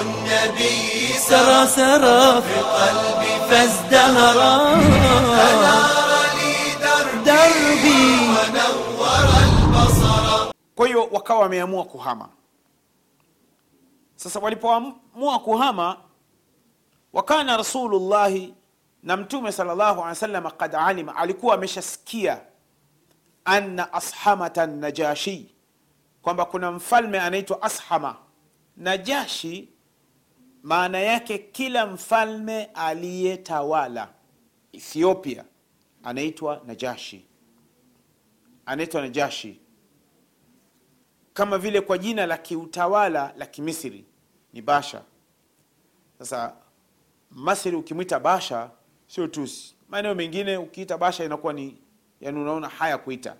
النبي سرى سرى في قلبي فازدهرا kwa hiyo wakawa wameamua kuhama sasa walipoamua kuhama wakana rasulullahi na mtume salllahu alehi wasallam kad alima alikuwa ameshasikia anna ashamata najashi kwamba kuna mfalme anaitwa ashama. Najashi maana yake kila mfalme aliyetawala ethiopia anaitwa najashi. Anaitwa najashi. Kama vile kwa jina la kiutawala la kimisri ni basha. Sasa masri ukimwita basha sio tusi maeneo mengine ukiita basha inakuwa ni yani unaona haya kuita.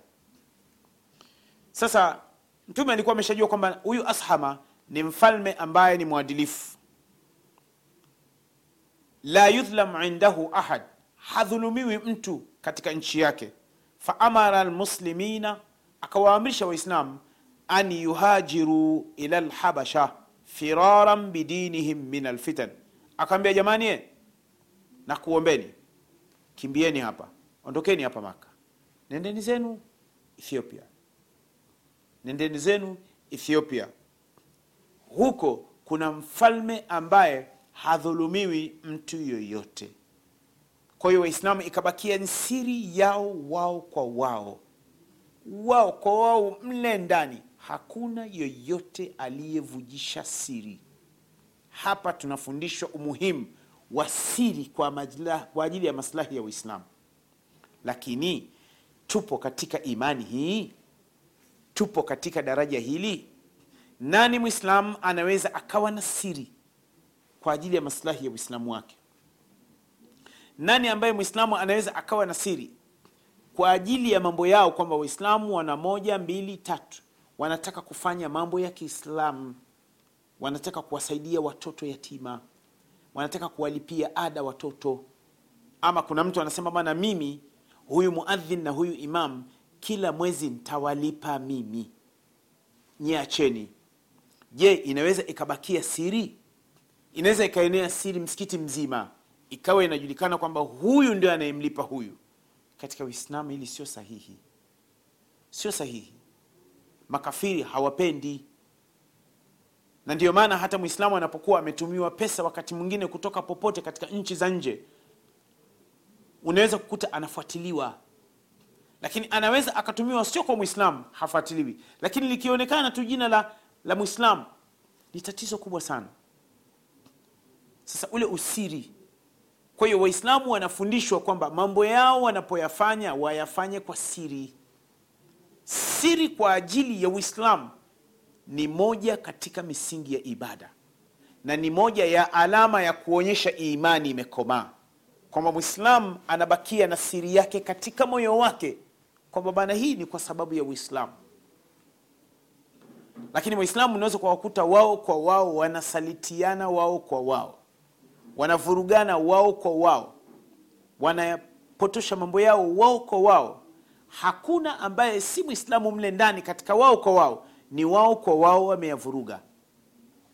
Sasa mtume alikuwa ameshajua kwamba huyu ashama ni mfalme ambaye ni mwadilifu. La yudhlam indahu ahad. Hadhulumiwi mtu katika nchi yake. Faamara lmuslimina akawaamrisha waislamu an yuhajiru ila lhabasha firaran bidinihim min alfitan. Akaambia jamani na kuombeni. Kimbieni hapa. Ondokeni hapa maka. Nendeni zenu ethiopia. Nendeni zenu ethiopia. Huko kuna mfalme ambaye hadhulumiwi mtu yoyote. Kwa hiyo waislamu ikabakia ni siri yao wao kwa wao. Wao kwa wao mle ndani. Hakuna yoyote aliyevujisha siri. Hapa tunafundishwa umuhimu wa siri kwa, kwa ajili ya maslahi ya uislamu. Lakini tupo katika imani hii tupo katika daraja hili. Nani mwislamu anaweza akawa na siri kwa ajili ya maslahi ya uislamu wake? Nani ambaye mwislamu anaweza akawa na siri kwa ajili ya mambo yao kwamba waislamu wana moja mbili tatu? Wanataka kufanya mambo ya kiislamu. Wanataka kuwasaidia watoto yatima wanataka kuwalipia ada watoto. Ama kuna mtu anasema bana mimi huyu muadhin na huyu imam kila mwezi ntawalipa mimi. Nyiacheni je inaweza ikabakia siri? Inaweza ikaenea siri msikiti mzima ikawa inajulikana kwamba huyu ndio anayemlipa huyu. Katika uislamu hili sio sahihi. Sio sahihi. Makafiri hawapendi na ndiyo maana hata mwislamu anapokuwa ametumiwa pesa wakati mwingine kutoka popote katika nchi za nje unaweza kukuta anafuatiliwa. Lakini anaweza akatumiwa sio kwa mwislamu hafuatiliwi. Lakini likionekana tu jina la, la mwislamu ni tatizo kubwa sana. Sasa ule usiri. Kwa hiyo waislamu wanafundishwa kwamba mambo yao wanapoyafanya wayafanye kwa siri. Siri kwa ajili ya uislamu ni moja katika misingi ya ibada na ni moja ya alama ya kuonyesha imani imekomaa. Kwamba mwislamu anabakia na siri yake katika moyo wake kwamba bana hii ni kwa sababu ya uislamu. Lakini waislamu unaweza kuwakuta wao kwa wao wanasalitiana wao kwa wao wanavurugana wao kwa wao wanapotosha mambo yao wao kwa wao. Hakuna ambaye si mwislamu mle ndani katika wao kwa wao ni wao kwa wao wameyavuruga.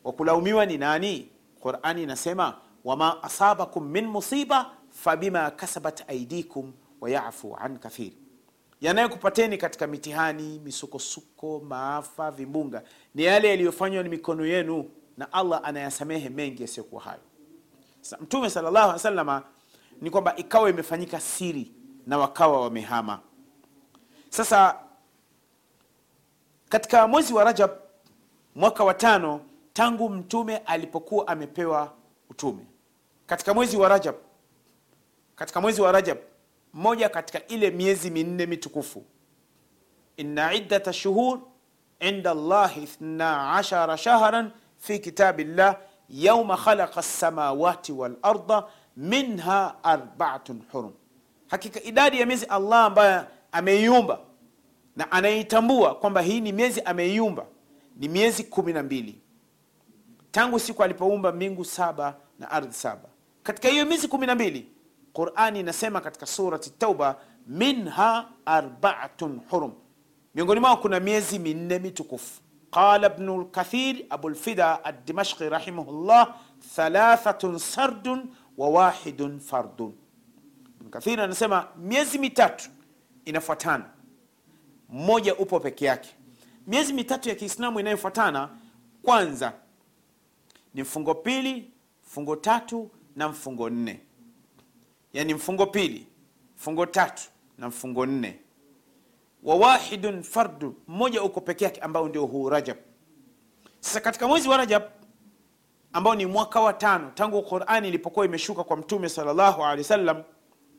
Wakulaumiwa ni nani? Qurani inasema wama asabakum min musiba fabima kasabat aidikum wayafu an kathir. Yanayokupateni katika mitihani misukosuko maafa vimbunga ni yale yaliyofanywa ni mikono yenu na allah anayasamehe mengi yasiyokuwa hayo. Mtume salllahu alih wasalama ni kwamba ikawa imefanyika siri na wakawa wamehama. Sasa katika mwezi wa rajab mwaka wa tano tangu mtume alipokuwa amepewa utume. Katika mwezi wa rajab katika mwezi wa rajab mmoja katika ile miezi minne mitukufu. Inna iddata shuhur inda llahi ithna ashara shahran fi kitabi llah yauma khalaqa lsamawati walarda minha arbaatun hurum. Hakika idadi ya miezi allah ambayo ameiumba na anaitambua kwamba hii ni miezi ameiumba. Ni miezi kumi na mbili. Tangu siku alipoumba mbingu saba na ardhi saba. Katika hiyo miezi kumi na mbili qurani inasema katika surati tauba minha arbaatun hurum. Miongoni mwao kuna miezi minne mitukufu. Qala bnu lkathir abulfida aldimashqi rahimahullah thalathatun sardun wa wahidun fardun. Ibn kathir anasema miezi mitatu inafuatana mmoja upo peke yake. Miezi mitatu ya kiislamu inayofuatana kwanza ni mfungo pili mfungo tatu na mfungo nne. Yaani mfungo pili mfungo tatu na mfungo nne. Wawahidun fardu mmoja uko peke yake ambao ndio huu rajab. Sasa katika mwezi wa rajab ambao ni mwaka wa tano tangu qurani ilipokuwa imeshuka kwa mtume salllahu alehi wasallam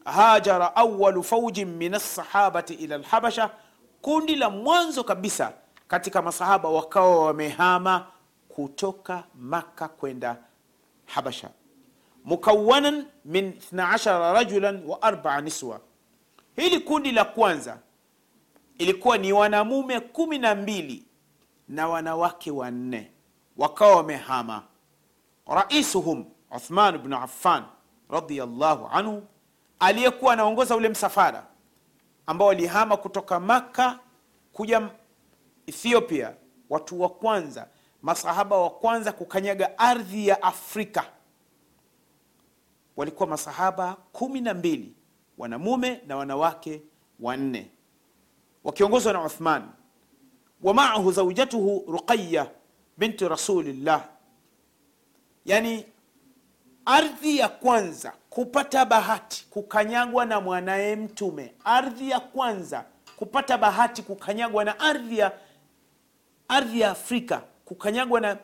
hajara awalu faujin min alsahabati ila lhabasha kundi la mwanzo kabisa katika masahaba wakawa wamehama kutoka Makka kwenda habasha. Mukawanan min 12 rajulan wa arbaa niswa. Hili kundi la kwanza ilikuwa ni wanamume kumi na mbili na wanawake wanne. Wakawa wamehama. Raisuhum uthman bnu affan radiallahu anhu aliyekuwa anaongoza ule msafara ambao walihama kutoka makka kuja ethiopia watu wa kwanza masahaba wa kwanza kukanyaga ardhi ya afrika. Walikuwa masahaba kumi na mbili wanamume na wanawake wanne. Wakiongozwa na uthman. Wa maahu zaujatuhu ruqaya binti rasulillah. Yani ardhi ya kwanza kupata bahati kukanyagwa na mwanaye mtume. Ardhi ya kwanza kupata bahati kukanyagwa na ardhi ya ardhi ya afrika kukanyagwa na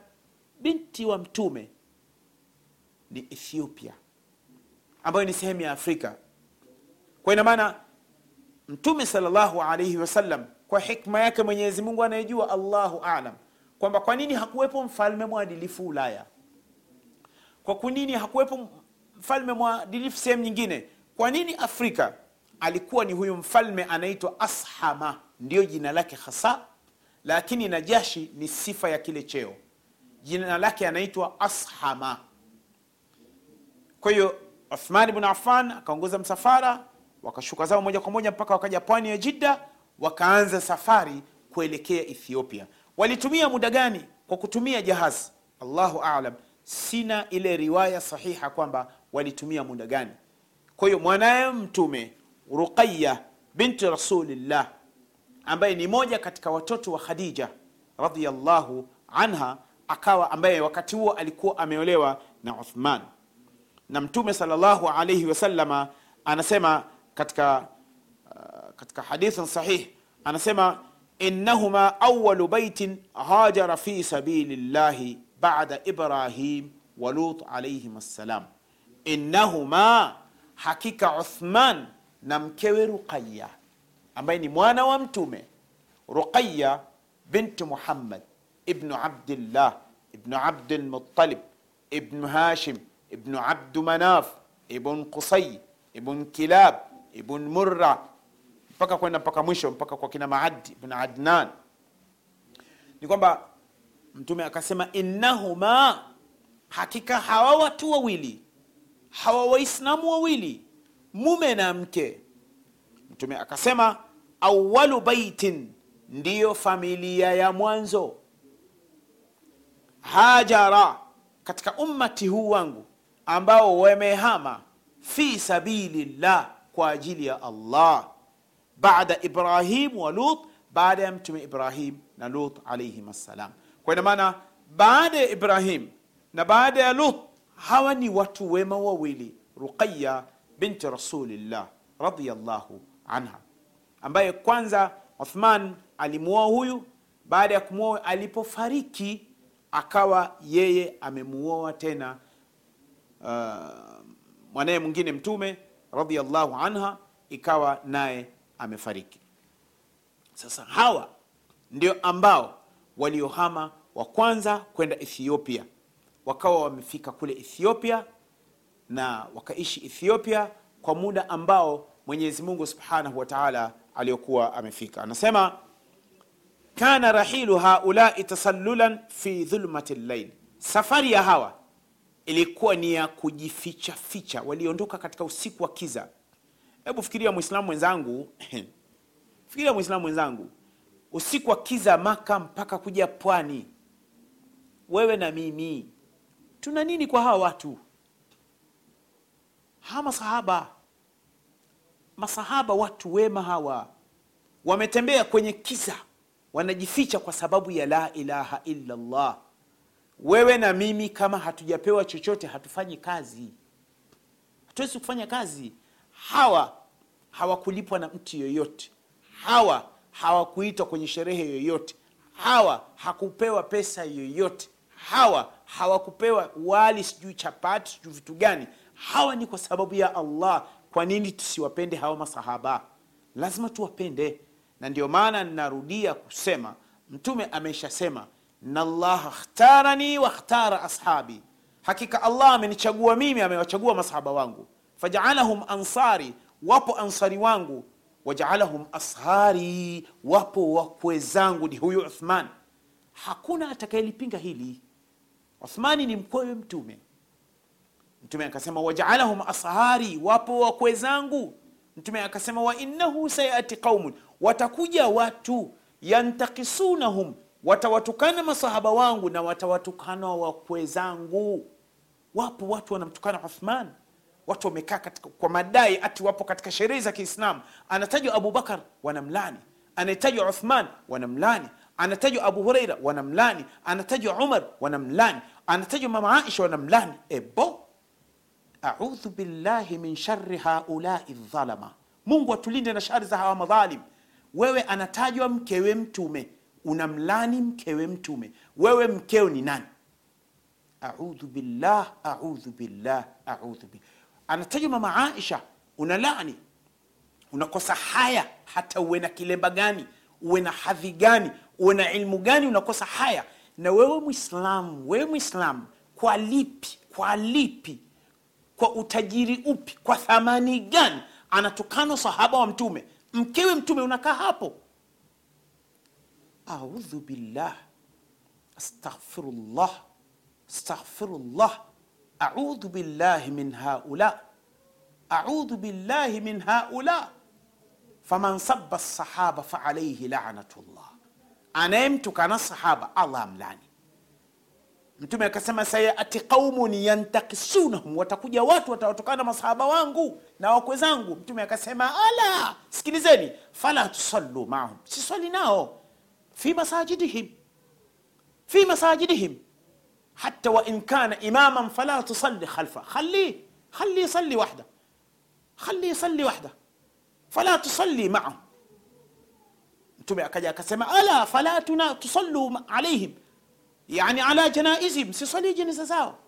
binti wa mtume ni ethiopia ambayo ni sehemu ya afrika. Kwa ina maana mtume salllahu alaihi wasallam kwa hikma yake mwenyezi mungu anayejua allahu alam kwamba kwa nini hakuwepo mfalme mwadilifu ulaya? Kwa kunini hakuwepo mfalme mwadilifu sehemu nyingine. Kwa nini afrika alikuwa ni huyu mfalme anaitwa ashama ndiyo jina lake hasa lakini najashi ni sifa ya kile cheo. Jina lake anaitwa ashama kwa hiyo uthman bnu affan akaongoza msafara wakashuka zao moja kwa moja mpaka wakaja pwani ya jidda wakaanza safari kuelekea ethiopia. Walitumia muda gani kwa kutumia jahazi? Allahu alam sina ile riwaya sahiha kwamba walitumia muda gani? Kwa hiyo mwanaye mtume ruqaya binti rasulillah ambaye ni moja katika watoto wa khadija radiallahu anha akawa ambaye wakati huo alikuwa ameolewa na uthman. Na mtume salllahu alaihi wasallama anasema katika uh, katika hadithin sahih anasema innahuma awalu baitin hajara fi sabili llahi bada ibrahim wa lut alaihim assalam innahuma hakika uthman na mkewe ruqaya ambaye ni mwana wa mtume ruqaya binti muhammad ibnu abdillah ibnu abdilmuttalib ibnu hashim ibnu abdu manaf ibn qusay ibn kilab ibn murra mpaka kwenda mpaka mwisho mpaka kwa kina maadi ibn adnan. Ni kwamba mtume akasema innahuma hakika hawa watu wawili hawa waislamu wawili mume na mke. Mtume akasema awalu baitin ndiyo familia ya mwanzo. Hajara katika ummati huu wangu ambao wamehama fi sabilillah kwa ajili ya allah. Baada ibrahim wa lut baada ya mtume ibrahim na lut alaihim assalam. Kwa ina maana baada ya ibrahim na baada ya lut hawa ni watu wema wawili ruqaya binti rasulillah radiallahu anha ambaye kwanza uthman alimuoa huyu baada ya kumuoa alipofariki akawa yeye amemuoa tena uh, mwanaye mwingine mtume radiallahu anha ikawa naye amefariki. Sasa hawa ndio ambao waliohama wa kwanza kwenda ethiopia wakawa wamefika kule ethiopia na wakaishi ethiopia kwa muda ambao mwenyezi mungu subhanahu wa taala aliyokuwa amefika. Anasema kana rahilu haulai tasallulan fi dhulmati llail safari ya hawa ilikuwa ni ya kujificha ficha waliondoka katika usiku wa kiza. Hebu fikiria mwislamu mwenzangu fikiria mwislamu mwenzangu usiku wa kiza maka mpaka kuja pwani. Wewe na mimi tuna nini kwa hawa watu? Hawa masahaba masahaba watu wema hawa wametembea kwenye kiza wanajificha kwa sababu ya la ilaha illa llah wewe na mimi kama hatujapewa chochote hatufanyi kazi. Hatuwezi kufanya kazi. Hawa hawakulipwa na mtu yoyote. Hawa hawakuitwa kwenye sherehe yoyote. Hawa hakupewa pesa yoyote hawa hawakupewa wali sijui chapati sijui vitu gani. Hawa ni kwa sababu ya allah. Kwa nini tusiwapende hawa masahaba? Lazima tuwapende. Na ndio maana ninarudia kusema mtume ameshasema nallaha khtarani wakhtara ashabi. Hakika allah amenichagua mimi amewachagua masahaba wangu. Fajaalahum ansari wapo ansari wangu. Wajaalahum ashari wapo wakwe zangu ni huyu uthman. Hakuna atakayelipinga hili uthmani ni mkwewe mtume. Mtume akasema wajaalahum ashari wapo wakwe zangu. Mtume akasema wa innahu sayati qaumun. Watakuja watu yantakisunahum watawatukana masahaba wangu na watawatukana wakwe zangu. Wapo watu wanamtukana uthman watu wamekaa kwa madai ati wapo katika sherehe za kiislam anatajwa abubakar wanamlani. Anatajwa uthman wanamlani anatajwa abu Huraira wanamlani. Anatajwa umar wanamlani. Anatajwa mama aisha wanamlani. Ebo audhu billahi min shari haulai dhalama. Mungu atulinde na shari za hawa madhalim. Wewe anatajwa mkewe mtume. Unamlani mkewe mtume. Wewe mkeo ni nani? Audhu billah audhu billah audhu billah anatajwa mama aisha. Unalani. Unakosa haya hata uwe na kilemba gani uwe na hadhi gani? Uwe na ilmu gani unakosa haya? Na wewe mwislamu wewe mwislamu kwa lipi kwa lipi kwa utajiri upi kwa thamani gani anatukana sahaba wa mtume? Mkewe mtume unakaa hapo. Audhu billah. Astaghfirullah. Astaghfirullah. Audhu billahi min haula. Audhu billahi min haula faman sabba sahaba faalaihi lanatullah anayemtukana sahaba allah amlani mtume akasema sayati qaumun yantakisunahum watakuja watu watawatukana masahaba wangu na wakwe zangu mtume akasema ala sikilizeni fala tusallu maahum siswali nao fi masajidihim fi masajidihim حتى وإن كان إماما فلا تصلي خلفه خليه خليه يصلي وحده خليه يصلي وحده fala tusalli maahum. Mtume akaja akasema, ala fala tuna tusallu alaihim, yani ala janaizihim, sisali jeneza zao,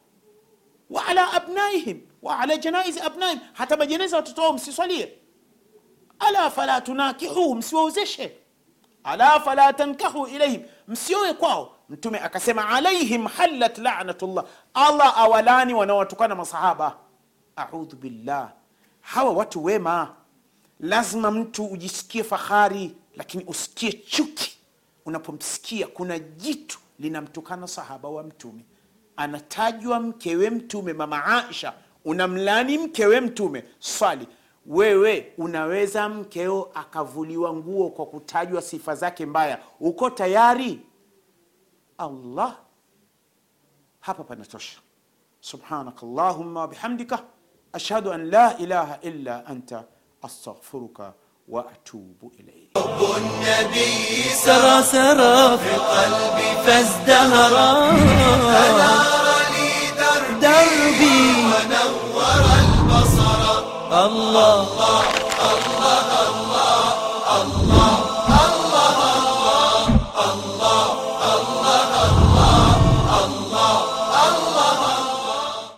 wa ala abnaihim wa ala janaizi abnaihim, hata majeneza watoto wao msiswalie. Ala fala tunakihu, msiwaozeshe. Ala fala tankahu ilaihim, msioe kwao. Mtume akasema alaihim halat lanatullah, Allah awalani wanaowatukana masahaba. Audhu billah, hawa watu wema lazima mtu ujisikie fahari lakini usikie chuki. Unapomsikia kuna jitu linamtukana sahaba wa mtume. Anatajwa mkewe mtume mama aisha. Unamlani mkewe mtume? Swali. Wewe unaweza mkeo akavuliwa nguo kwa kutajwa sifa zake mbaya. Uko tayari? Allah. Hapa panatosha. Subhanak allahumma wabihamdika ashhadu an la ilaha illa anta astaghfiruka wa atubu ilaik النبي سرى سرى في قلبي فازدهرا. سار لي دربي دربي. ونور البصر. الله. الله